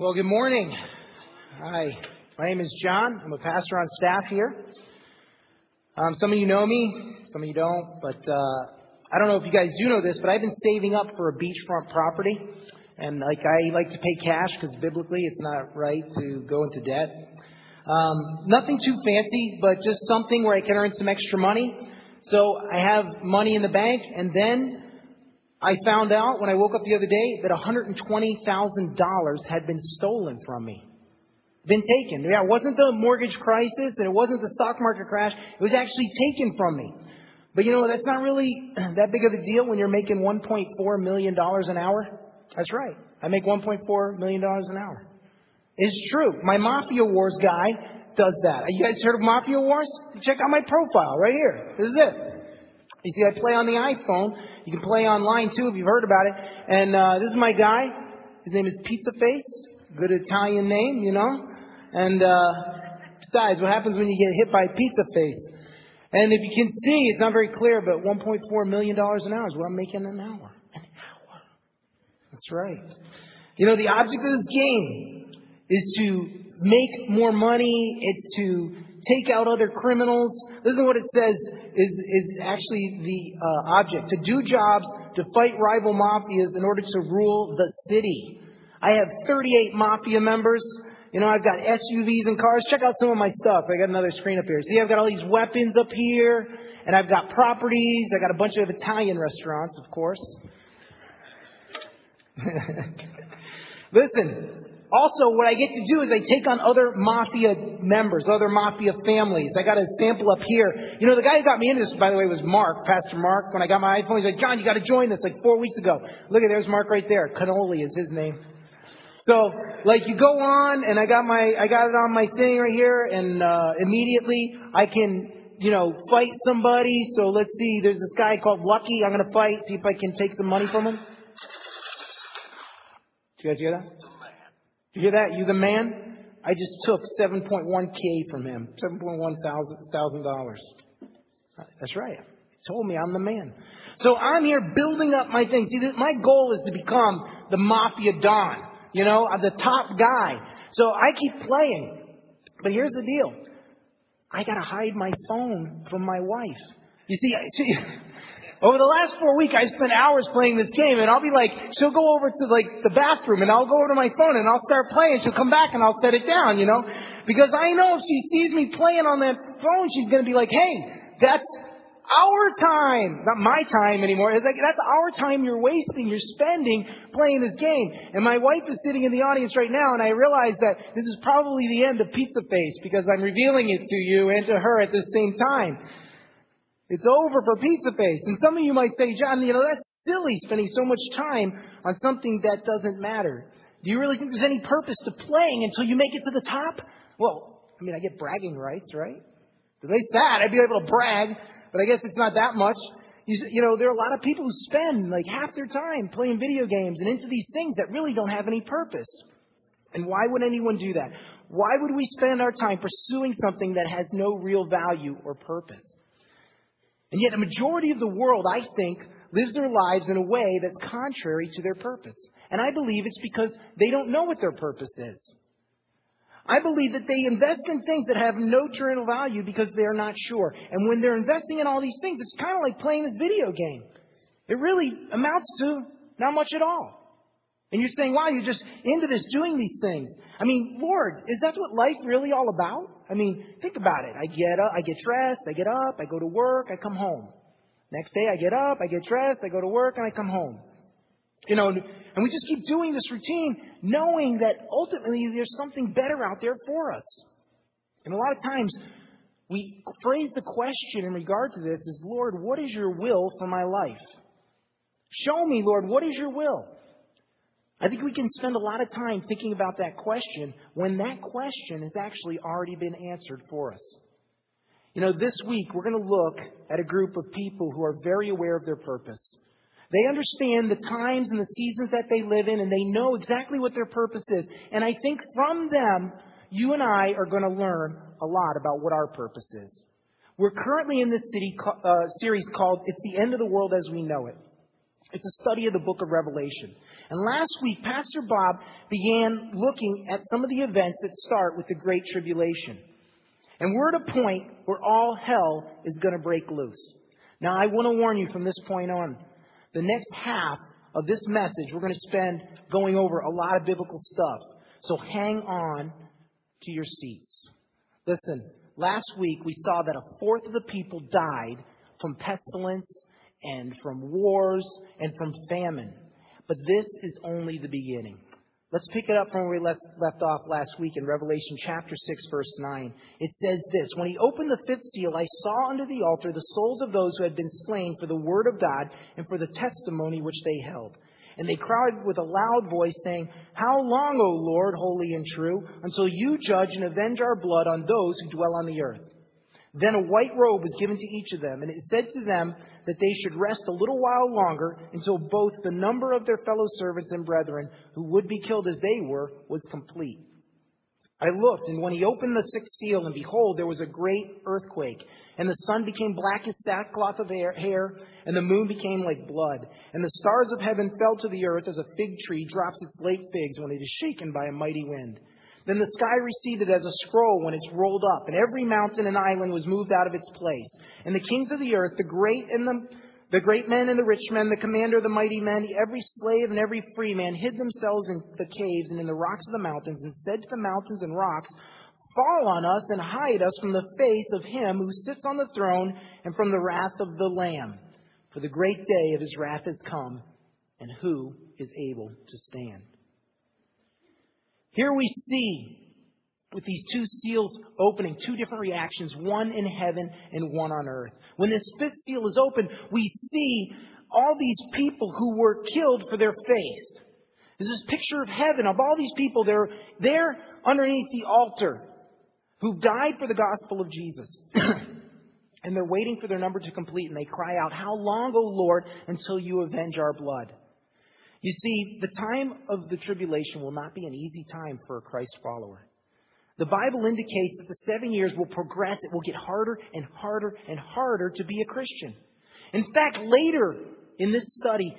Well, good morning. Hi, my name is John. I'm a pastor on staff here. Um, some of you know me, some of you don't, but uh, I don't know if you guys do know this, but I've been saving up for a beachfront property, and like I like to pay cash because biblically it's not right to go into debt. Um, nothing too fancy, but just something where I can earn some extra money. So I have money in the bank, and then I found out when I woke up the other day that $120,000 had been stolen from me. Been taken. Yeah, it wasn't the mortgage crisis and it wasn't the stock market crash. It was actually taken from me. But you know, that's not really that big of a deal when you're making $1.4 million an hour. That's right. I make $1.4 million an hour. It's true. My Mafia Wars guy does that. You guys heard of Mafia Wars? Check out my profile right here. This is it. You see, I play on the iPhone you can play online too if you've heard about it. And uh, this is my guy. His name is Pizza Face. Good Italian name, you know. And uh, besides, what happens when you get hit by Pizza Face? And if you can see, it's not very clear, but $1.4 million an hour is what I'm making an hour. An hour. That's right. You know, the object of this game is to make more money. It's to take out other criminals. Listen to what it says is, is actually the uh, object. To do jobs, to fight rival mafias in order to rule the city. I have 38 mafia members. You know, I've got SUVs and cars. Check out some of my stuff. I got another screen up here. See, I've got all these weapons up here, and I've got properties. I got a bunch of Italian restaurants, of course. Listen, also, what I get to do is I take on other mafia members, other mafia families. I got a sample up here. You know, the guy who got me into this, by the way, was Mark, Pastor Mark. When I got my iPhone, he's like, John, you got to join this, like four weeks ago. Look at there's Mark right there. Cannoli is his name. So, like, you go on, and I got my, I got it on my thing right here, and uh, immediately I can, you know, fight somebody. So let's see. There's this guy called Lucky. I'm gonna fight. See if I can take some money from him. Do you guys hear that? You hear that? You the man? I just took 7.1K from him. $7.1 thousand. That's right. He told me I'm the man. So I'm here building up my thing. See, my goal is to become the mafia don. You know, I'm the top guy. So I keep playing. But here's the deal. I gotta hide my phone from my wife. You see, see over the last four weeks, I spent hours playing this game, and I'll be like, she'll go over to like the bathroom, and I'll go over to my phone, and I'll start playing. She'll come back, and I'll set it down, you know, because I know if she sees me playing on that phone, she's gonna be like, hey, that's our time, not my time anymore. It's like that's our time you're wasting, you're spending playing this game. And my wife is sitting in the audience right now, and I realize that this is probably the end of Pizza Face because I'm revealing it to you and to her at the same time. It's over for Pizza Face. And some of you might say, John, you know, that's silly spending so much time on something that doesn't matter. Do you really think there's any purpose to playing until you make it to the top? Well, I mean, I get bragging rights, right? At least that, I'd be able to brag, but I guess it's not that much. You, you know, there are a lot of people who spend like half their time playing video games and into these things that really don't have any purpose. And why would anyone do that? Why would we spend our time pursuing something that has no real value or purpose? And yet, a majority of the world, I think, lives their lives in a way that's contrary to their purpose. And I believe it's because they don't know what their purpose is. I believe that they invest in things that have no eternal value because they're not sure. And when they're investing in all these things, it's kind of like playing this video game. It really amounts to not much at all. And you're saying, wow, you're just into this, doing these things. I mean, Lord, is that what life really all about? I mean, think about it. I get up, I get dressed, I get up, I go to work, I come home. Next day I get up, I get dressed, I go to work, and I come home. You know, and we just keep doing this routine knowing that ultimately there's something better out there for us. And a lot of times we phrase the question in regard to this as, Lord, what is your will for my life? Show me, Lord, what is your will? I think we can spend a lot of time thinking about that question when that question has actually already been answered for us. You know, this week we're going to look at a group of people who are very aware of their purpose. They understand the times and the seasons that they live in, and they know exactly what their purpose is. And I think from them, you and I are going to learn a lot about what our purpose is. We're currently in this city uh, series called It's the End of the World as We Know It. It's a study of the book of Revelation. And last week, Pastor Bob began looking at some of the events that start with the Great Tribulation. And we're at a point where all hell is going to break loose. Now, I want to warn you from this point on. The next half of this message, we're going to spend going over a lot of biblical stuff. So hang on to your seats. Listen, last week we saw that a fourth of the people died from pestilence and from wars and from famine. But this is only the beginning. Let's pick it up from where we left off last week in Revelation chapter 6, verse 9. It says this When he opened the fifth seal, I saw under the altar the souls of those who had been slain for the word of God and for the testimony which they held. And they cried with a loud voice, saying, How long, O Lord, holy and true, until you judge and avenge our blood on those who dwell on the earth? Then a white robe was given to each of them, and it said to them that they should rest a little while longer until both the number of their fellow servants and brethren, who would be killed as they were, was complete. I looked, and when he opened the sixth seal, and behold, there was a great earthquake, and the sun became black as sackcloth of hair, and the moon became like blood, and the stars of heaven fell to the earth as a fig tree drops its late figs when it is shaken by a mighty wind. Then the sky receded as a scroll when it's rolled up, and every mountain and island was moved out of its place. And the kings of the earth, the great and the, the great men and the rich men, the commander the mighty men, every slave and every free man hid themselves in the caves and in the rocks of the mountains, and said to the mountains and rocks, Fall on us and hide us from the face of him who sits on the throne and from the wrath of the Lamb. For the great day of his wrath has come, and who is able to stand? Here we see, with these two seals opening, two different reactions, one in heaven and one on earth. When this fifth seal is opened, we see all these people who were killed for their faith. There's this picture of heaven of all these people. They're there underneath the altar who died for the gospel of Jesus. and they're waiting for their number to complete, and they cry out, How long, O Lord, until you avenge our blood? You see, the time of the tribulation will not be an easy time for a Christ follower. The Bible indicates that the seven years will progress. It will get harder and harder and harder to be a Christian. In fact, later in this study,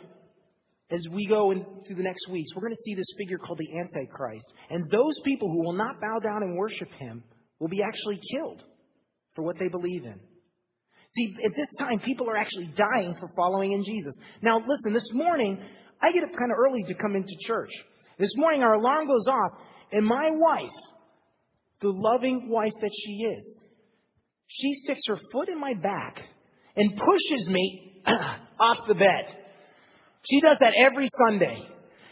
as we go in, through the next weeks, we're going to see this figure called the Antichrist. And those people who will not bow down and worship him will be actually killed for what they believe in. See, at this time, people are actually dying for following in Jesus. Now, listen, this morning, I get up kind of early to come into church. This morning, our alarm goes off, and my wife, the loving wife that she is, she sticks her foot in my back and pushes me off the bed. She does that every Sunday.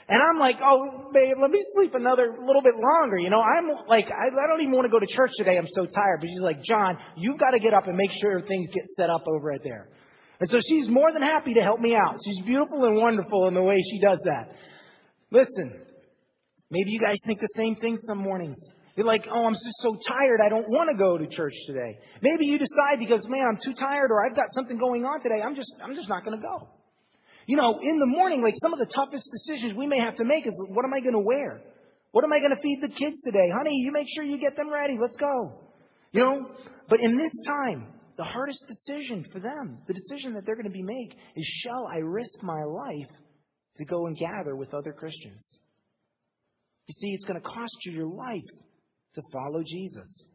And I'm like, oh, babe, let me sleep another little bit longer. You know, I'm like, I, I don't even want to go to church today. I'm so tired. But she's like, John, you've got to get up and make sure things get set up over at there. And so she's more than happy to help me out. She's beautiful and wonderful in the way she does that. Listen, maybe you guys think the same thing some mornings. You're like, oh, I'm just so tired. I don't want to go to church today. Maybe you decide because, man, I'm too tired or I've got something going on today. I'm just, I'm just not going to go. You know, in the morning, like some of the toughest decisions we may have to make is, what am I going to wear? What am I going to feed the kids today? Honey, you make sure you get them ready. Let's go. You know, but in this time, the hardest decision for them, the decision that they're going to be make is shall I risk my life to go and gather with other Christians? You see, it's going to cost you your life to follow Jesus.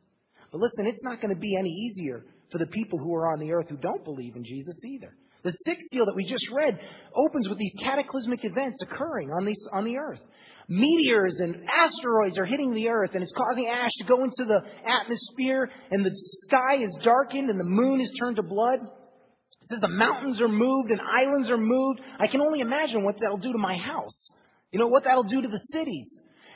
But listen, it's not going to be any easier for the people who are on the earth who don't believe in Jesus either. The sixth seal that we just read opens with these cataclysmic events occurring on, these, on the earth meteors and asteroids are hitting the earth and it's causing ash to go into the atmosphere and the sky is darkened and the moon is turned to blood. It says the mountains are moved and islands are moved. I can only imagine what that'll do to my house. You know, what that'll do to the cities.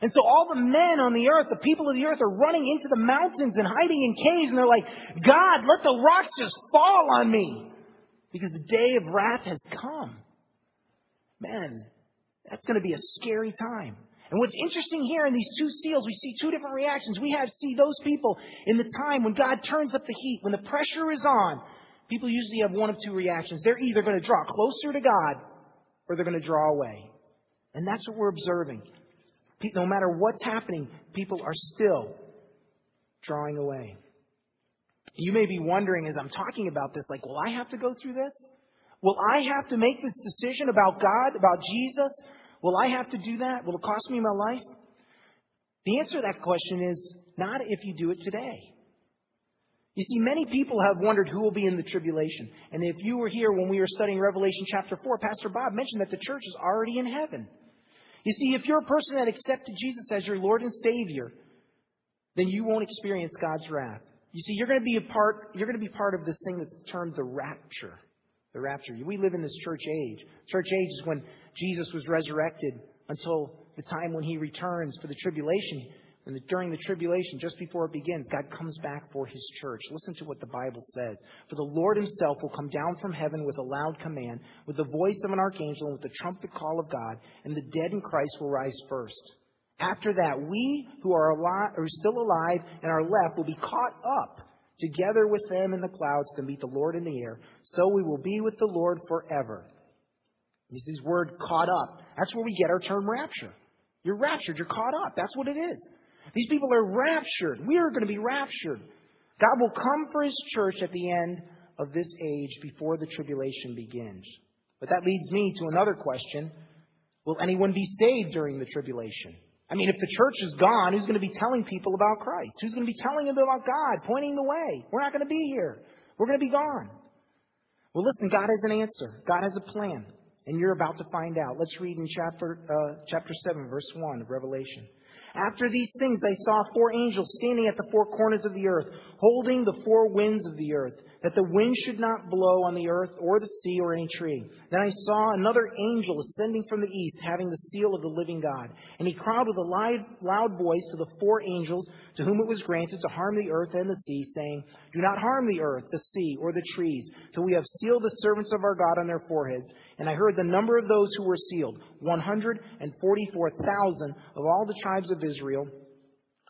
And so all the men on the earth, the people of the earth are running into the mountains and hiding in caves and they're like, God, let the rocks just fall on me. Because the day of wrath has come. Man, that's going to be a scary time. And what's interesting here in these two seals, we see two different reactions. We have see those people in the time when God turns up the heat, when the pressure is on. People usually have one of two reactions. They're either going to draw closer to God or they're going to draw away. And that's what we're observing. No matter what's happening, people are still drawing away. You may be wondering as I'm talking about this, like, will I have to go through this? Will I have to make this decision about God, about Jesus? Will I have to do that? Will it cost me my life? The answer to that question is not if you do it today. You see, many people have wondered who will be in the tribulation. And if you were here when we were studying Revelation chapter 4, Pastor Bob mentioned that the church is already in heaven. You see, if you're a person that accepted Jesus as your Lord and Savior, then you won't experience God's wrath. You see, you're going to be a part, you're going to be part of this thing that's termed the rapture. The rapture. We live in this church age. Church age is when Jesus was resurrected until the time when he returns for the tribulation. And during the tribulation, just before it begins, God comes back for his church. Listen to what the Bible says. For the Lord himself will come down from heaven with a loud command, with the voice of an archangel, and with the trumpet call of God, and the dead in Christ will rise first. After that, we who are, alive, are still alive and are left will be caught up together with them in the clouds to meet the Lord in the air. So we will be with the Lord forever. This is word caught up. That's where we get our term rapture. You're raptured. You're caught up. That's what it is. These people are raptured. We are going to be raptured. God will come for his church at the end of this age before the tribulation begins. But that leads me to another question. Will anyone be saved during the tribulation? I mean, if the church is gone, who's going to be telling people about Christ? Who's going to be telling them about God, pointing the way? We're not going to be here. We're going to be gone. Well, listen, God has an answer. God has a plan. And you're about to find out. Let's read in chapter, uh, chapter 7, verse 1 of Revelation. After these things, I saw four angels standing at the four corners of the earth, holding the four winds of the earth, that the wind should not blow on the earth or the sea or any tree. Then I saw another angel ascending from the east, having the seal of the living God. And he cried with a loud, voice to the four angels to whom it was granted to harm the earth and the sea, saying, Do not harm the earth, the sea, or the trees, till we have sealed the servants of our God on their foreheads. And I heard the number of those who were sealed, 144,000 of all the tribes of Israel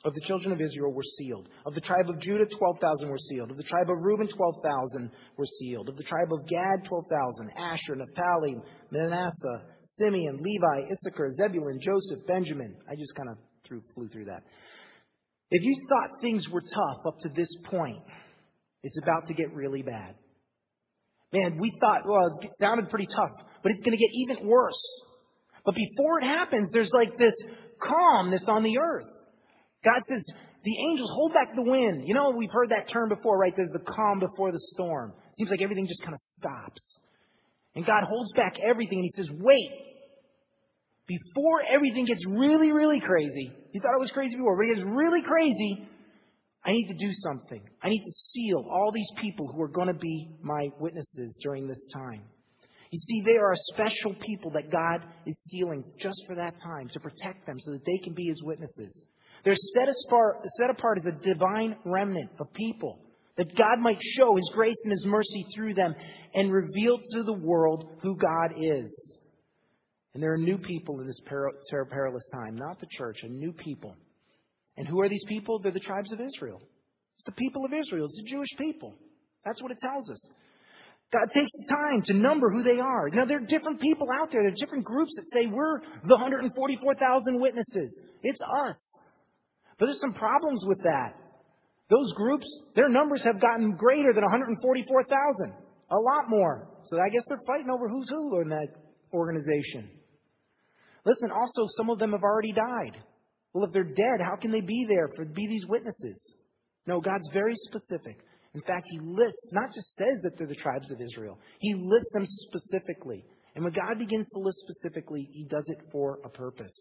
of the children of Israel were sealed. Of the tribe of Judah, 12,000 were sealed. Of the tribe of Reuben, 12,000 were sealed. Of the tribe of Gad, 12,000. Asher, Naphtali, Manasseh, Simeon, Levi, Issachar, Zebulun, Joseph, Benjamin. I just kind of threw, flew through that. If you thought things were tough up to this point, it's about to get really bad. Man, we thought, well, it sounded pretty tough, but it's going to get even worse. But before it happens, there's like this calmness on the earth. God says, the angels hold back the wind. You know, we've heard that term before, right? There's the calm before the storm. It seems like everything just kind of stops. And God holds back everything and He says, wait. Before everything gets really, really crazy, you thought it was crazy before, but it gets really crazy, I need to do something. I need to seal all these people who are going to be my witnesses during this time. You see, they are a special people that God is sealing just for that time to protect them so that they can be His witnesses. They're set apart, set apart as a divine remnant of people that God might show His grace and His mercy through them and reveal to the world who God is. And there are new people in this perilous time, not the church, a new people. And who are these people? They're the tribes of Israel. It's the people of Israel. It's the Jewish people. That's what it tells us. God takes the time to number who they are. Now, there are different people out there. There are different groups that say we're the 144,000 witnesses. It's us. But there's some problems with that. Those groups, their numbers have gotten greater than 144,000. A lot more. So I guess they're fighting over who's who in that organization. Listen, also, some of them have already died. Well, if they're dead, how can they be there for be these witnesses? No, God's very specific. In fact, He lists, not just says that they're the tribes of Israel, He lists them specifically. And when God begins to list specifically, He does it for a purpose.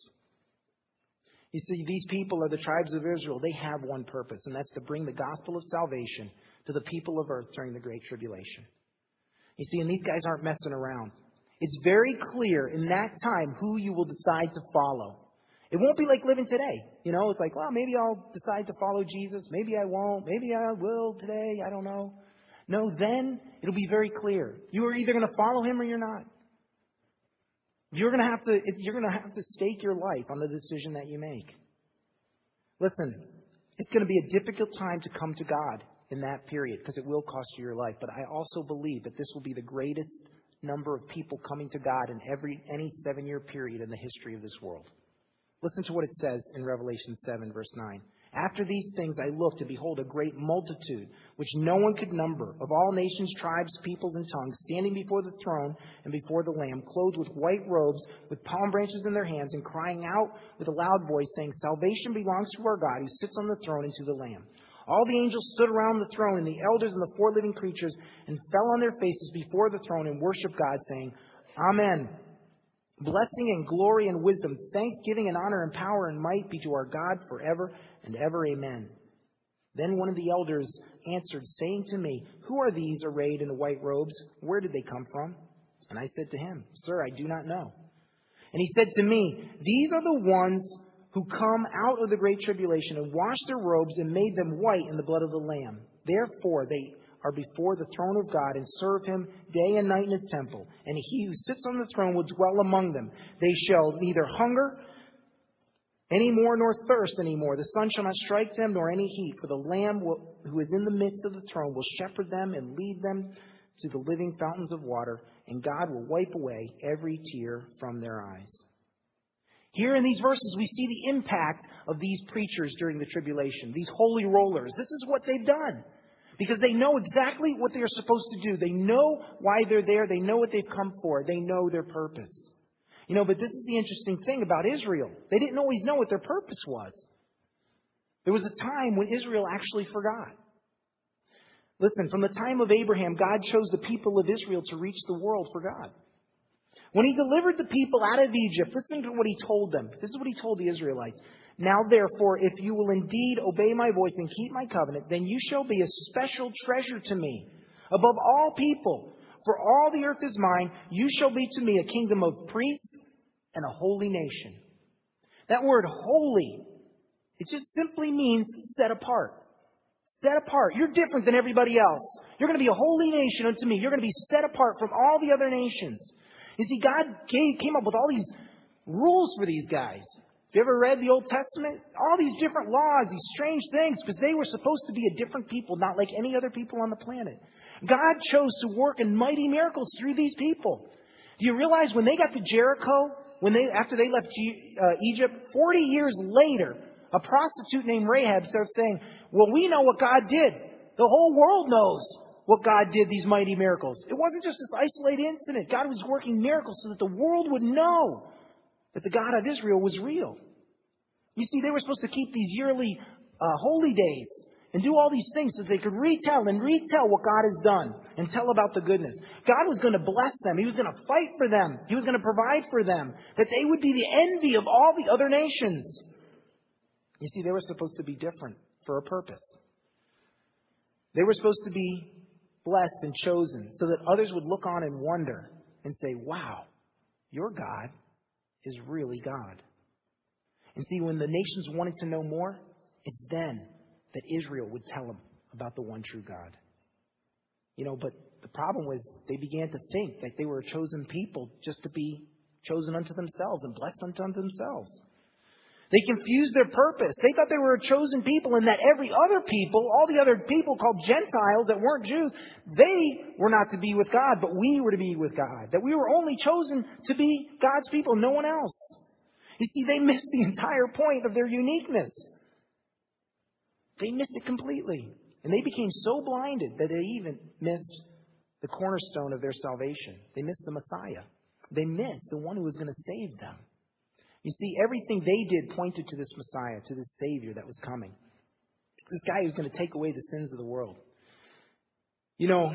You see, these people are the tribes of Israel. They have one purpose, and that's to bring the gospel of salvation to the people of earth during the Great Tribulation. You see, and these guys aren't messing around. It's very clear in that time who you will decide to follow. It won't be like living today. You know, it's like, well, maybe I'll decide to follow Jesus. Maybe I won't. Maybe I will today. I don't know. No, then it'll be very clear. You are either going to follow him or you're not. You're going to have to, you're going to have to stake your life on the decision that you make. Listen, it's going to be a difficult time to come to God in that period because it will cost you your life. But I also believe that this will be the greatest number of people coming to God in every any seven year period in the history of this world. Listen to what it says in Revelation 7, verse 9. After these things I looked, and behold, a great multitude, which no one could number, of all nations, tribes, peoples, and tongues, standing before the throne and before the Lamb, clothed with white robes, with palm branches in their hands, and crying out with a loud voice, saying, Salvation belongs to our God, who sits on the throne and to the Lamb. All the angels stood around the throne, and the elders and the four living creatures, and fell on their faces before the throne and worshiped God, saying, Amen. Blessing and glory and wisdom, thanksgiving and honor and power and might be to our God forever and ever. Amen. Then one of the elders answered, saying to me, Who are these arrayed in the white robes? Where did they come from? And I said to him, Sir, I do not know. And he said to me, These are the ones who come out of the great tribulation and washed their robes and made them white in the blood of the Lamb. Therefore, they are before the throne of God and serve him day and night in his temple. And he who sits on the throne will dwell among them. They shall neither hunger any more nor thirst any more. The sun shall not strike them nor any heat, for the Lamb will, who is in the midst of the throne will shepherd them and lead them to the living fountains of water, and God will wipe away every tear from their eyes. Here in these verses, we see the impact of these preachers during the tribulation, these holy rollers. This is what they've done because they know exactly what they are supposed to do. They know why they're there. They know what they've come for. They know their purpose. You know, but this is the interesting thing about Israel. They didn't always know what their purpose was. There was a time when Israel actually forgot. Listen, from the time of Abraham, God chose the people of Israel to reach the world for God. When he delivered the people out of Egypt, listen to what he told them. This is what he told the Israelites. Now, therefore, if you will indeed obey my voice and keep my covenant, then you shall be a special treasure to me above all people. For all the earth is mine, you shall be to me a kingdom of priests and a holy nation. That word holy, it just simply means set apart. Set apart. You're different than everybody else. You're going to be a holy nation unto me. You're going to be set apart from all the other nations. You see, God came up with all these rules for these guys. You ever read the Old Testament? All these different laws, these strange things, because they were supposed to be a different people, not like any other people on the planet. God chose to work in mighty miracles through these people. Do you realize when they got to Jericho, when they after they left G, uh, Egypt, 40 years later, a prostitute named Rahab starts saying, "Well, we know what God did. The whole world knows what God did, these mighty miracles. It wasn't just this isolated incident. God was working miracles so that the world would know that the God of Israel was real. You see, they were supposed to keep these yearly uh, holy days and do all these things so they could retell and retell what God has done and tell about the goodness. God was going to bless them. He was going to fight for them. He was going to provide for them. That they would be the envy of all the other nations. You see, they were supposed to be different for a purpose. They were supposed to be blessed and chosen so that others would look on and wonder and say, wow, your God is really God. And see, when the nations wanted to know more, it's then that Israel would tell them about the one true God. You know, but the problem was they began to think that they were a chosen people just to be chosen unto themselves and blessed unto themselves. They confused their purpose. They thought they were a chosen people and that every other people, all the other people called Gentiles that weren't Jews, they were not to be with God, but we were to be with God. That we were only chosen to be God's people, no one else. You see, they missed the entire point of their uniqueness. They missed it completely. And they became so blinded that they even missed the cornerstone of their salvation. They missed the Messiah. They missed the one who was going to save them. You see, everything they did pointed to this Messiah, to this Savior that was coming. This guy who's going to take away the sins of the world. You know,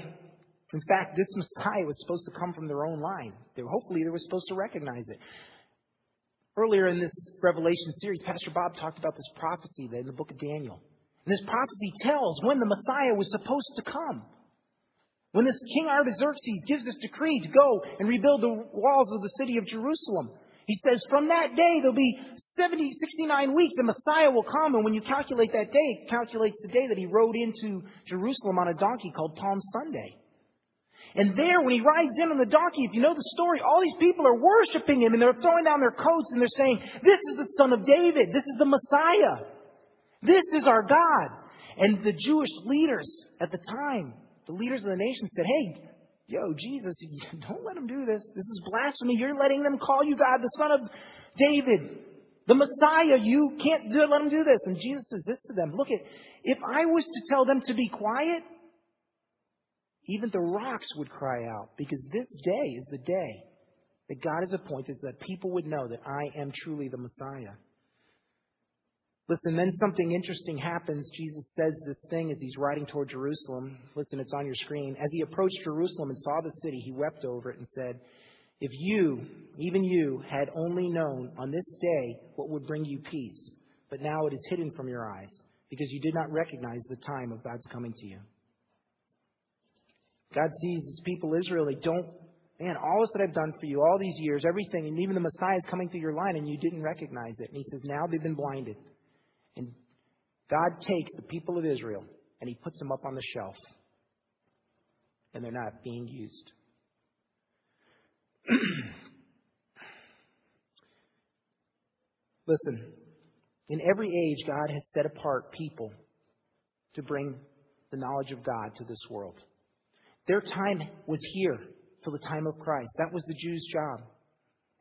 in fact, this Messiah was supposed to come from their own line. They, hopefully, they were supposed to recognize it. Earlier in this Revelation series, Pastor Bob talked about this prophecy in the book of Daniel. And this prophecy tells when the Messiah was supposed to come. When this King Artaxerxes gives this decree to go and rebuild the walls of the city of Jerusalem. He says, from that day, there'll be 70, 69 weeks, the Messiah will come. And when you calculate that day, it calculates the day that he rode into Jerusalem on a donkey called Palm Sunday. And there, when he rides in on the donkey, if you know the story, all these people are worshiping him and they're throwing down their coats and they're saying, This is the Son of David. This is the Messiah. This is our God. And the Jewish leaders at the time, the leaders of the nation said, Hey, Yo, Jesus, don't let them do this. This is blasphemy. You're letting them call you God, the Son of David. The Messiah, you can't let him do this. And Jesus says this to them. Look at, if I was to tell them to be quiet, even the rocks would cry out because this day is the day that God has appointed so that people would know that I am truly the Messiah. Listen, then something interesting happens. Jesus says this thing as he's riding toward Jerusalem. Listen, it's on your screen. As he approached Jerusalem and saw the city, he wept over it and said, If you, even you, had only known on this day what would bring you peace, but now it is hidden from your eyes because you did not recognize the time of God's coming to you. God sees his people Israel. They don't, man, all this that I've done for you, all these years, everything, and even the Messiah is coming through your line and you didn't recognize it. And he says, now they've been blinded. And God takes the people of Israel and he puts them up on the shelf. And they're not being used. Listen, in every age, God has set apart people to bring the knowledge of God to this world. Their time was here till the time of Christ. That was the Jews' job,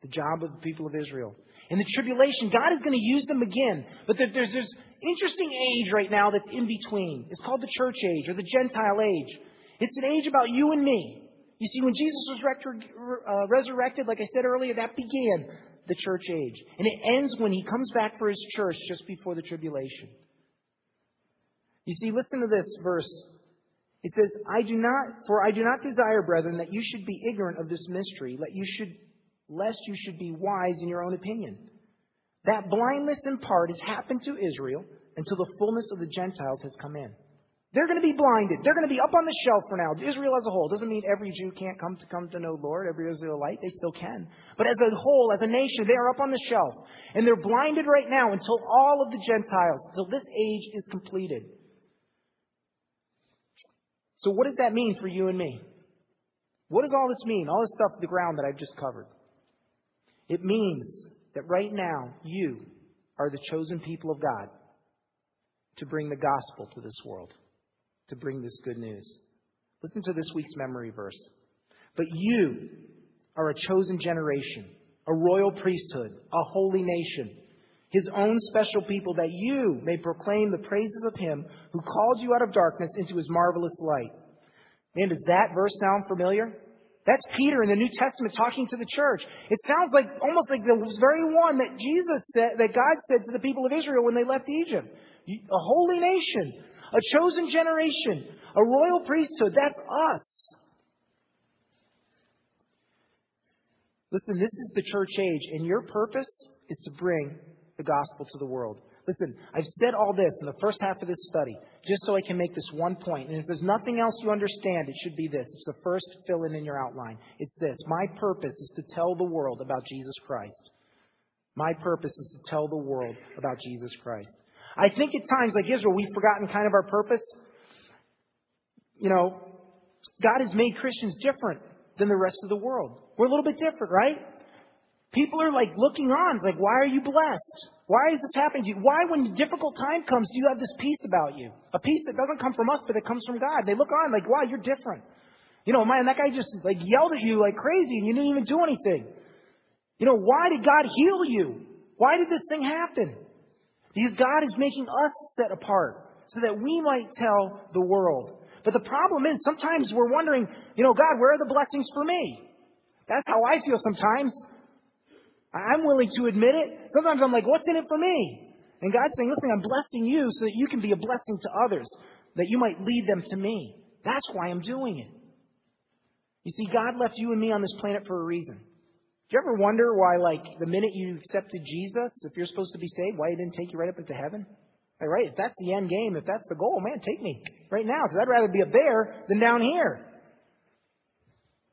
the job of the people of Israel. In the tribulation, God is going to use them again. But there's this interesting age right now that's in between. It's called the church age or the Gentile age. It's an age about you and me. You see, when Jesus was uh, resurrected, like I said earlier, that began the church age. And it ends when he comes back for his church just before the tribulation. You see, listen to this verse it says, I do not, for I do not desire, brethren, that you should be ignorant of this mystery, that you should, lest you should be wise in your own opinion. That blindness in part has happened to Israel until the fullness of the Gentiles has come in. They're going to be blinded. They're going to be up on the shelf for now. Israel as a whole doesn't mean every Jew can't come to come to know Lord, every Israelite. They still can. But as a whole, as a nation, they are up on the shelf. And they're blinded right now until all of the Gentiles, until this age is completed. So, what does that mean for you and me? What does all this mean? All this stuff, the ground that I've just covered. It means that right now, you are the chosen people of God to bring the gospel to this world, to bring this good news. Listen to this week's memory verse. But you are a chosen generation, a royal priesthood, a holy nation his own special people, that you may proclaim the praises of him who called you out of darkness into his marvelous light. Man, does that verse sound familiar? That's Peter in the New Testament talking to the church. It sounds like almost like the very one that Jesus said, that God said to the people of Israel when they left Egypt. A holy nation, a chosen generation, a royal priesthood. That's us. Listen, this is the church age, and your purpose is to bring the gospel to the world. Listen, I've said all this in the first half of this study just so I can make this one point. And if there's nothing else you understand, it should be this. It's the first fill in in your outline. It's this. My purpose is to tell the world about Jesus Christ. My purpose is to tell the world about Jesus Christ. I think at times, like Israel, we've forgotten kind of our purpose. You know, God has made Christians different than the rest of the world. We're a little bit different, right? People are like looking on, like, why are you blessed? Why is this happening to you? Why, when a difficult time comes, do you have this peace about you? A peace that doesn't come from us, but it comes from God. They look on like, wow, you're different. You know, man, that guy just like yelled at you like crazy and you didn't even do anything. You know, why did God heal you? Why did this thing happen? Because God is making us set apart so that we might tell the world. But the problem is sometimes we're wondering, you know, God, where are the blessings for me? That's how I feel sometimes. I'm willing to admit it. Sometimes I'm like, what's in it for me? And God's saying, listen, I'm blessing you so that you can be a blessing to others, that you might lead them to me. That's why I'm doing it. You see, God left you and me on this planet for a reason. Do you ever wonder why, like, the minute you accepted Jesus, if you're supposed to be saved, why he didn't take you right up into heaven? Like, right? If that's the end game, if that's the goal, man, take me right now, because I'd rather be up there than down here.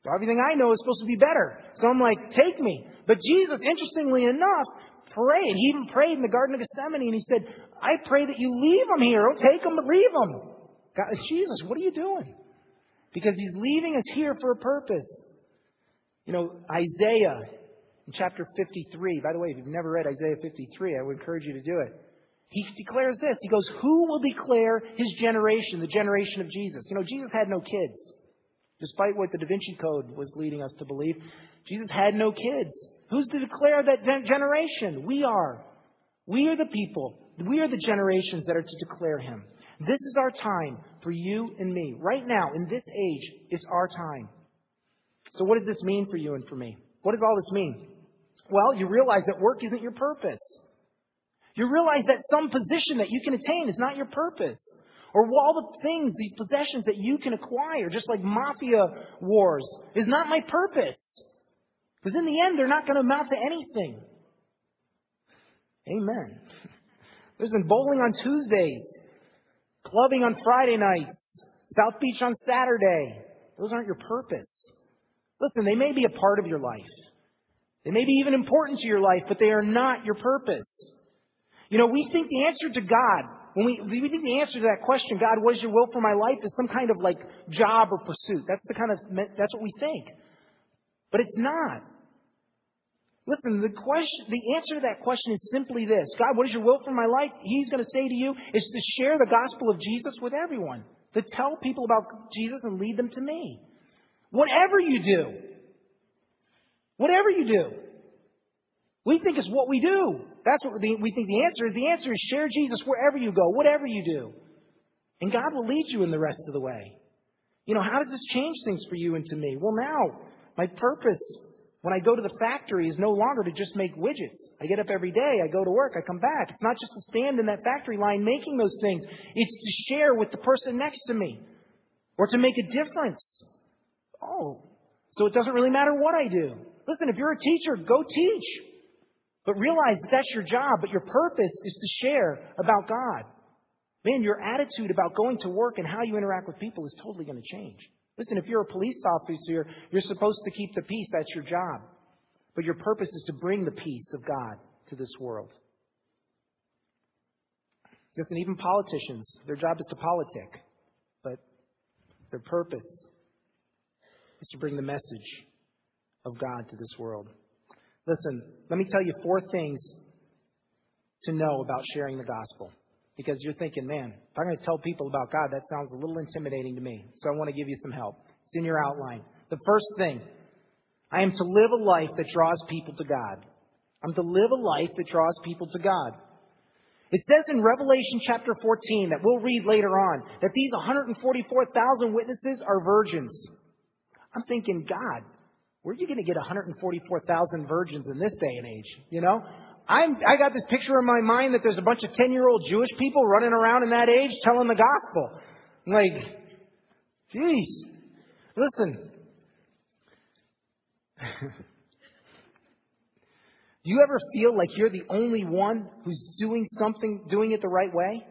So everything I know is supposed to be better. So I'm like, take me. But Jesus, interestingly enough, prayed. He even prayed in the Garden of Gethsemane and he said, I pray that you leave them here. Don't take them, but leave them. God, Jesus, what are you doing? Because he's leaving us here for a purpose. You know, Isaiah in chapter 53, by the way, if you've never read Isaiah 53, I would encourage you to do it. He declares this. He goes, Who will declare his generation, the generation of Jesus? You know, Jesus had no kids. Despite what the Da Vinci Code was leading us to believe, Jesus had no kids. Who's to declare that generation? We are. We are the people, we are the generations that are to declare him. This is our time for you and me. Right now, in this age, it's our time. So, what does this mean for you and for me? What does all this mean? Well, you realize that work isn't your purpose. You realize that some position that you can attain is not your purpose. Or all the things, these possessions that you can acquire, just like mafia wars, is not my purpose. Because in the end, they're not going to amount to anything. Amen. Listen, bowling on Tuesdays, clubbing on Friday nights, South Beach on Saturday, those aren't your purpose. Listen, they may be a part of your life. They may be even important to your life, but they are not your purpose. You know, we think the answer to God, when we, we think the answer to that question, God, what is your will for my life, is some kind of like job or pursuit. That's the kind of, that's what we think. But it's not. Listen, the question, the answer to that question is simply this. God, what is your will for my life? He's going to say to you is to share the gospel of Jesus with everyone. To tell people about Jesus and lead them to me. Whatever you do. Whatever you do. We think it's what we do. That's what we think the answer is. The answer is share Jesus wherever you go, whatever you do. And God will lead you in the rest of the way. You know, how does this change things for you and to me? Well, now, my purpose when I go to the factory is no longer to just make widgets. I get up every day, I go to work, I come back. It's not just to stand in that factory line making those things. It's to share with the person next to me or to make a difference. Oh, so it doesn't really matter what I do. Listen, if you're a teacher, go teach. But realize that that's your job, but your purpose is to share about God. Man, your attitude about going to work and how you interact with people is totally going to change. Listen, if you're a police officer, you're supposed to keep the peace. That's your job. But your purpose is to bring the peace of God to this world. Listen, even politicians, their job is to politic. But their purpose is to bring the message of God to this world. Listen, let me tell you four things to know about sharing the gospel because you're thinking, man, if I'm going to tell people about God, that sounds a little intimidating to me. So I want to give you some help. It's in your outline. The first thing, I am to live a life that draws people to God. I'm to live a life that draws people to God. It says in Revelation chapter 14 that we'll read later on that these 144,000 witnesses are virgins. I'm thinking, God, where are you going to get 144,000 virgins in this day and age? You know? I'm, I got this picture in my mind that there's a bunch of 10 year old Jewish people running around in that age telling the gospel. I'm like, geez, listen. Do you ever feel like you're the only one who's doing something, doing it the right way?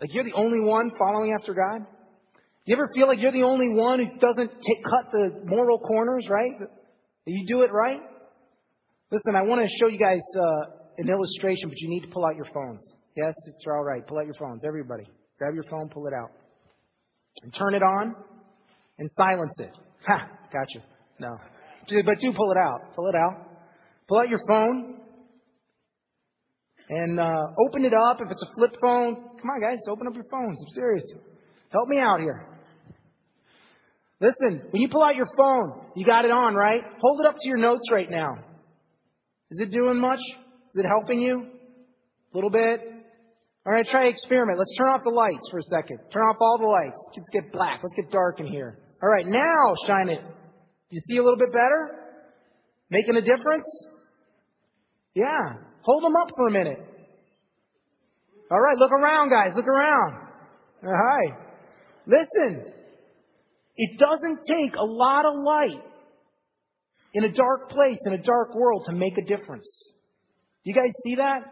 Like you're the only one following after God? You ever feel like you're the only one who doesn't take, cut the moral corners, right? You do it right? Listen, I want to show you guys uh, an illustration, but you need to pull out your phones. Yes, it's all right. Pull out your phones, everybody. Grab your phone, pull it out. And turn it on and silence it. Ha! Gotcha. No. But do pull it out. Pull it out. Pull out your phone and uh, open it up. If it's a flip phone, come on, guys, open up your phones. I'm serious. Help me out here. Listen, when you pull out your phone, you got it on, right? Hold it up to your notes right now. Is it doing much? Is it helping you? A little bit? All right, try experiment. Let's turn off the lights for a second. Turn off all the lights. Let's get black. Let's get dark in here. All right, now shine it. You see a little bit better? Making a difference? Yeah. Hold them up for a minute. All right, look around, guys. Look around. All right. Listen. It doesn't take a lot of light in a dark place, in a dark world, to make a difference. You guys see that?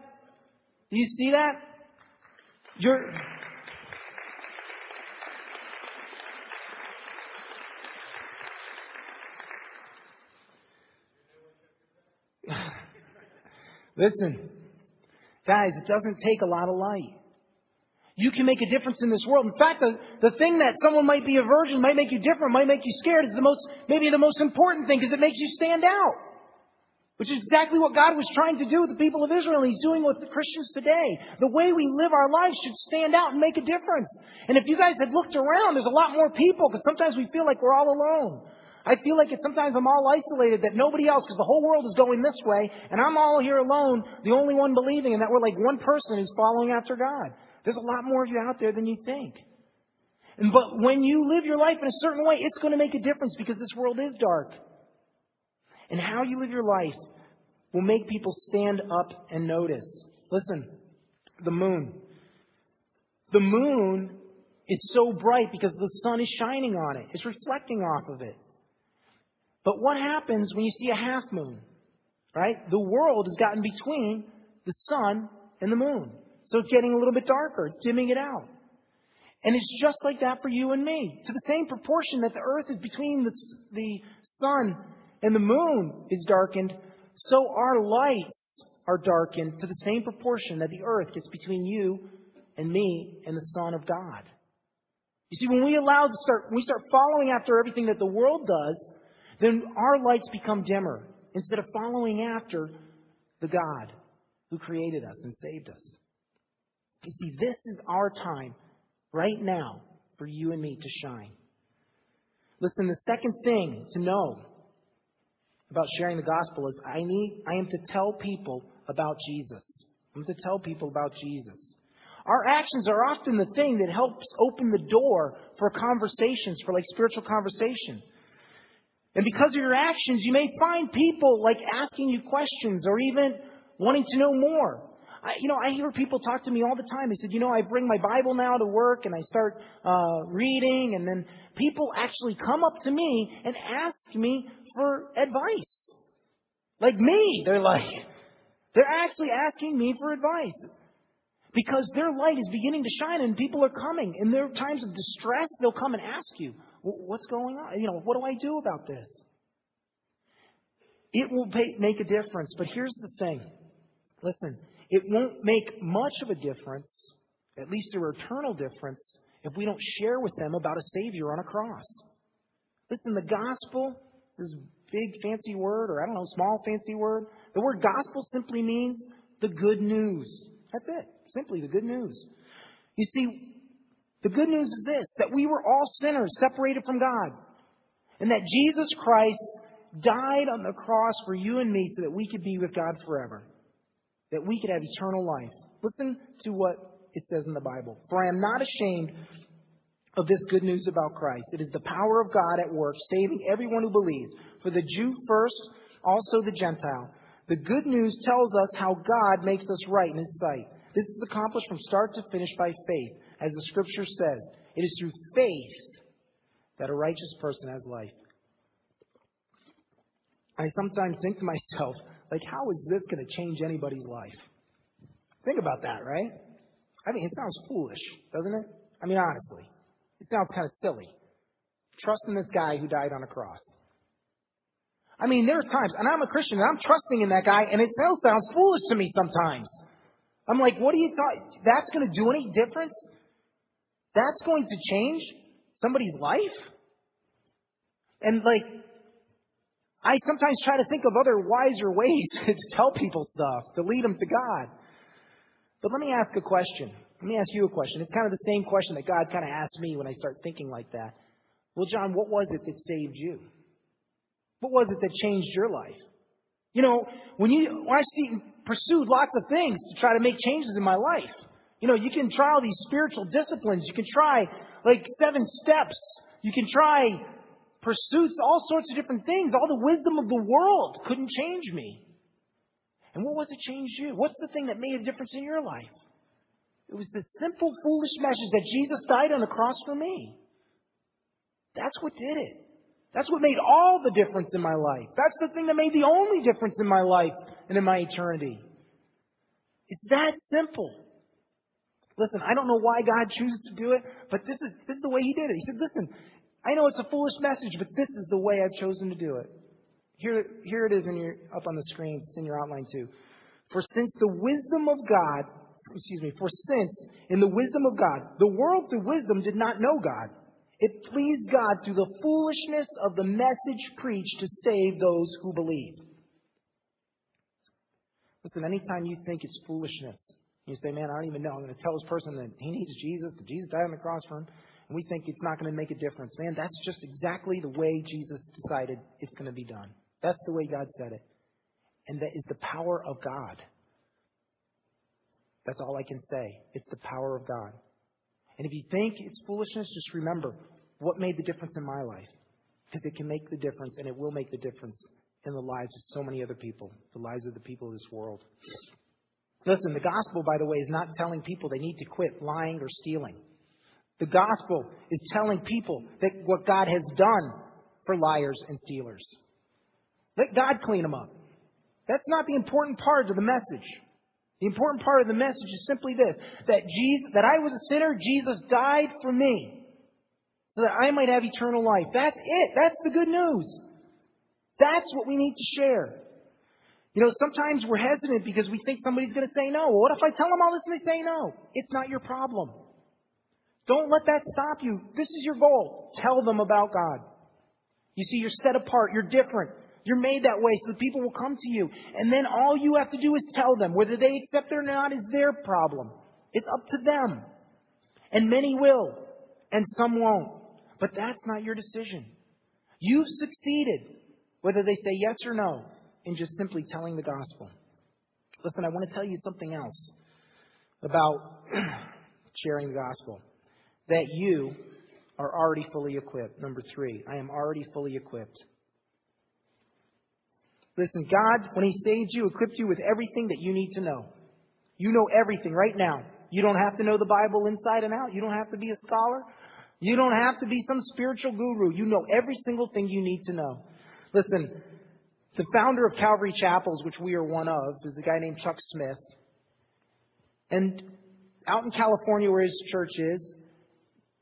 Do you see that? You're. Listen, guys, it doesn't take a lot of light. You can make a difference in this world. In fact, the, the thing that someone might be a virgin, might make you different, might make you scared is the most, maybe the most important thing because it makes you stand out. Which is exactly what God was trying to do with the people of Israel, He's doing with the Christians today. The way we live our lives should stand out and make a difference. And if you guys had looked around, there's a lot more people because sometimes we feel like we're all alone. I feel like it, sometimes I'm all isolated that nobody else, because the whole world is going this way, and I'm all here alone, the only one believing, and that we're like one person who's following after God. There's a lot more of you out there than you think. And, but when you live your life in a certain way, it's going to make a difference because this world is dark. And how you live your life will make people stand up and notice. Listen, the moon. The moon is so bright because the sun is shining on it. It's reflecting off of it. But what happens when you see a half moon? Right? The world has gotten between the sun and the moon. So it's getting a little bit darker. It's dimming it out. And it's just like that for you and me. To the same proportion that the earth is between the, the sun and the moon is darkened, so our lights are darkened to the same proportion that the earth gets between you and me and the Son of God. You see, when we allow to start, when we start following after everything that the world does, then our lights become dimmer instead of following after the God who created us and saved us. You see, this is our time right now for you and me to shine. Listen, the second thing to know about sharing the gospel is I need I am to tell people about Jesus. I'm to tell people about Jesus. Our actions are often the thing that helps open the door for conversations, for like spiritual conversation. And because of your actions, you may find people like asking you questions or even wanting to know more. I, you know, I hear people talk to me all the time. They said, you know, I bring my Bible now to work and I start uh, reading, and then people actually come up to me and ask me for advice. Like me, they're like, they're actually asking me for advice. Because their light is beginning to shine and people are coming. In their times of distress, they'll come and ask you, what's going on? You know, what do I do about this? It will make a difference. But here's the thing. Listen, it won't make much of a difference, at least an eternal difference, if we don't share with them about a Savior on a cross. Listen, the gospel, this big fancy word, or I don't know, small fancy word, the word gospel simply means the good news. That's it. Simply the good news. You see, the good news is this that we were all sinners separated from God. And that Jesus Christ died on the cross for you and me so that we could be with God forever. That we could have eternal life. Listen to what it says in the Bible. For I am not ashamed of this good news about Christ. It is the power of God at work, saving everyone who believes. For the Jew first, also the Gentile. The good news tells us how God makes us right in His sight. This is accomplished from start to finish by faith, as the Scripture says. It is through faith that a righteous person has life. I sometimes think to myself, like, how is this going to change anybody's life? Think about that, right? I mean, it sounds foolish, doesn't it? I mean, honestly, it sounds kind of silly. Trusting this guy who died on a cross. I mean, there are times, and I'm a Christian, and I'm trusting in that guy, and it still sounds foolish to me sometimes. I'm like, what are you talking? That's going to do any difference? That's going to change somebody's life? And like, I sometimes try to think of other wiser ways to tell people stuff, to lead them to God. But let me ask a question. Let me ask you a question. It's kind of the same question that God kind of asked me when I start thinking like that. Well, John, what was it that saved you? What was it that changed your life? You know, when you when I see pursued lots of things to try to make changes in my life. You know, you can try all these spiritual disciplines. You can try like seven steps. You can try pursuits, all sorts of different things. All the wisdom of the world couldn't change me. And what was it changed you? What's the thing that made a difference in your life? It was the simple, foolish message that Jesus died on the cross for me. That's what did it. That's what made all the difference in my life. That's the thing that made the only difference in my life and in my eternity. It's that simple. Listen, I don't know why God chooses to do it, but this is, this is the way He did it. He said, listen, I know it's a foolish message, but this is the way I've chosen to do it. Here, here it is in your, up on the screen. It's in your outline too. For since the wisdom of God, excuse me, for since in the wisdom of God, the world through wisdom did not know God. It pleased God through the foolishness of the message preached to save those who believe. Listen, anytime you think it's foolishness, you say, man, I don't even know. I'm going to tell this person that he needs Jesus, that Jesus died on the cross for him. And we think it's not going to make a difference. Man, that's just exactly the way Jesus decided it's going to be done. That's the way God said it. And that is the power of God. That's all I can say. It's the power of God. And if you think it's foolishness, just remember what made the difference in my life. Because it can make the difference, and it will make the difference in the lives of so many other people, the lives of the people of this world. Listen, the gospel, by the way, is not telling people they need to quit lying or stealing. The gospel is telling people that what God has done for liars and stealers. Let God clean them up. That's not the important part of the message. The important part of the message is simply this that Jesus that I was a sinner, Jesus died for me. So that I might have eternal life. That's it. That's the good news. That's what we need to share. You know, sometimes we're hesitant because we think somebody's going to say no. Well, what if I tell them all this and they say no? It's not your problem. Don't let that stop you. This is your goal. Tell them about God. You see, you're set apart. You're different. You're made that way so that people will come to you. And then all you have to do is tell them. Whether they accept it or not is their problem. It's up to them. And many will, and some won't. But that's not your decision. You've succeeded, whether they say yes or no, in just simply telling the gospel. Listen, I want to tell you something else about sharing the gospel that you are already fully equipped. Number three, I am already fully equipped. Listen, God, when He saved you, equipped you with everything that you need to know. You know everything right now. You don't have to know the Bible inside and out. You don't have to be a scholar. You don't have to be some spiritual guru. You know every single thing you need to know. Listen, the founder of Calvary Chapels, which we are one of, is a guy named Chuck Smith. And out in California, where his church is,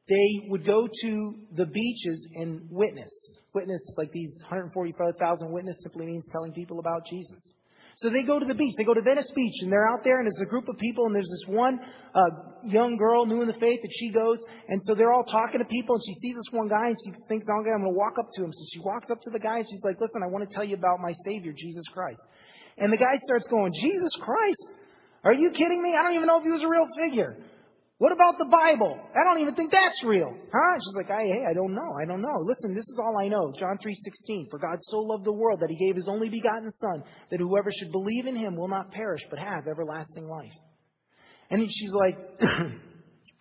they would go to the beaches and witness. Witness, like these 145,000 witness simply means telling people about Jesus. So they go to the beach. They go to Venice Beach, and they're out there, and there's a group of people, and there's this one uh, young girl, new in the faith, that she goes, and so they're all talking to people, and she sees this one guy, and she thinks, okay, I'm going to walk up to him. So she walks up to the guy, and she's like, listen, I want to tell you about my Savior, Jesus Christ. And the guy starts going, Jesus Christ? Are you kidding me? I don't even know if he was a real figure. What about the Bible? I don't even think that's real. Huh? She's like, I, hey, I don't know. I don't know. Listen, this is all I know. John 3.16. For God so loved the world that he gave his only begotten son, that whoever should believe in him will not perish, but have everlasting life. And she's like,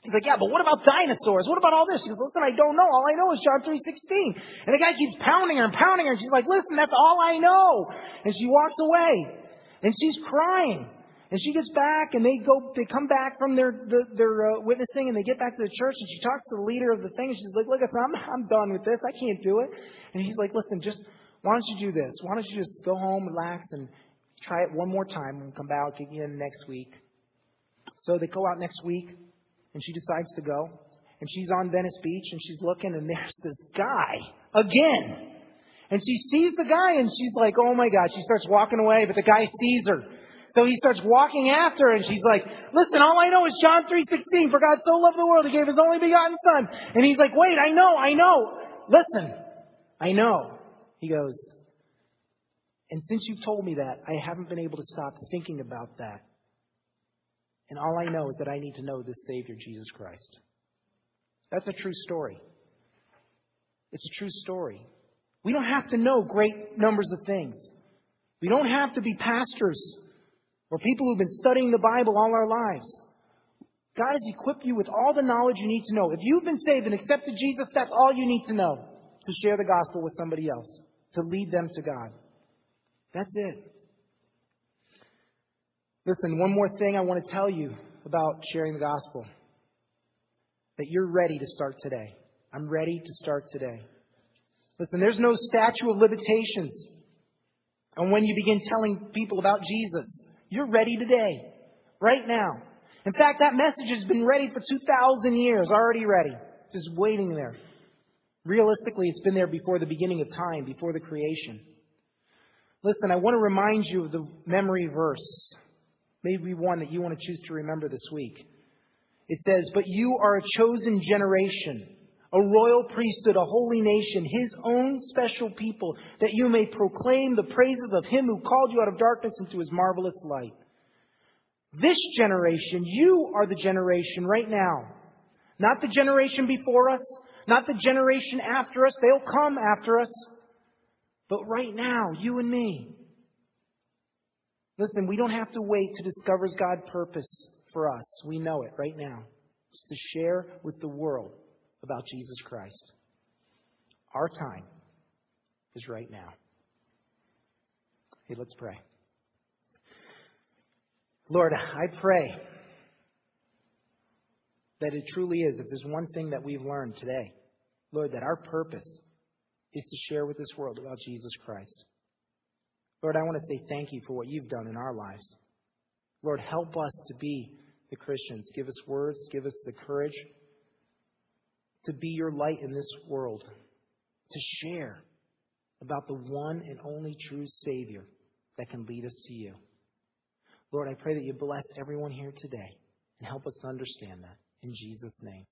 he's like, yeah, but what about dinosaurs? What about all this? She goes, listen, I don't know. All I know is John 3.16. And the guy keeps pounding her and pounding her. And she's like, listen, that's all I know. And she walks away. And she's crying. And she gets back, and they go, they come back from their the, their uh, witnessing, and they get back to the church, and she talks to the leader of the thing, and she's like, "Look, I'm I'm done with this. I can't do it." And he's like, "Listen, just why don't you do this? Why don't you just go home, relax, and try it one more time, and come back again next week." So they go out next week, and she decides to go, and she's on Venice Beach, and she's looking, and there's this guy again. And she sees the guy, and she's like, "Oh my God!" She starts walking away, but the guy sees her. So he starts walking after her, and she's like, listen, all I know is John 3.16, for God so loved the world, he gave his only begotten son. And he's like, wait, I know, I know. Listen, I know. He goes, and since you've told me that, I haven't been able to stop thinking about that. And all I know is that I need to know this Savior, Jesus Christ. That's a true story. It's a true story. We don't have to know great numbers of things. We don't have to be pastors or people who've been studying the Bible all our lives. God has equipped you with all the knowledge you need to know. If you've been saved and accepted Jesus, that's all you need to know to share the gospel with somebody else, to lead them to God. That's it. Listen, one more thing I want to tell you about sharing the gospel that you're ready to start today. I'm ready to start today. Listen, there's no statute of limitations on when you begin telling people about Jesus. You're ready today, right now. In fact, that message has been ready for 2,000 years, already ready, just waiting there. Realistically, it's been there before the beginning of time, before the creation. Listen, I want to remind you of the memory verse, maybe one that you want to choose to remember this week. It says, But you are a chosen generation a royal priesthood, a holy nation, his own special people, that you may proclaim the praises of him who called you out of darkness into his marvelous light. This generation, you are the generation right now Not the generation before us, not the generation after us. They'll come after us. But right now, you and me. Listen, we don't have to wait to discover God's purpose for us. We know it right now. It's to share with the world about Jesus Christ. Our time is right now. Hey, let's pray. Lord, I pray that it truly is, if there's one thing that we've learned today, Lord, that our purpose is to share with this world about Jesus Christ. Lord, I want to say thank you for what you've done in our lives. Lord, help us to be the Christians. Give us words, give us the courage to be your light in this world, to share about the one and only true Savior that can lead us to you. Lord, I pray that you bless everyone here today and help us to understand that. In Jesus' name.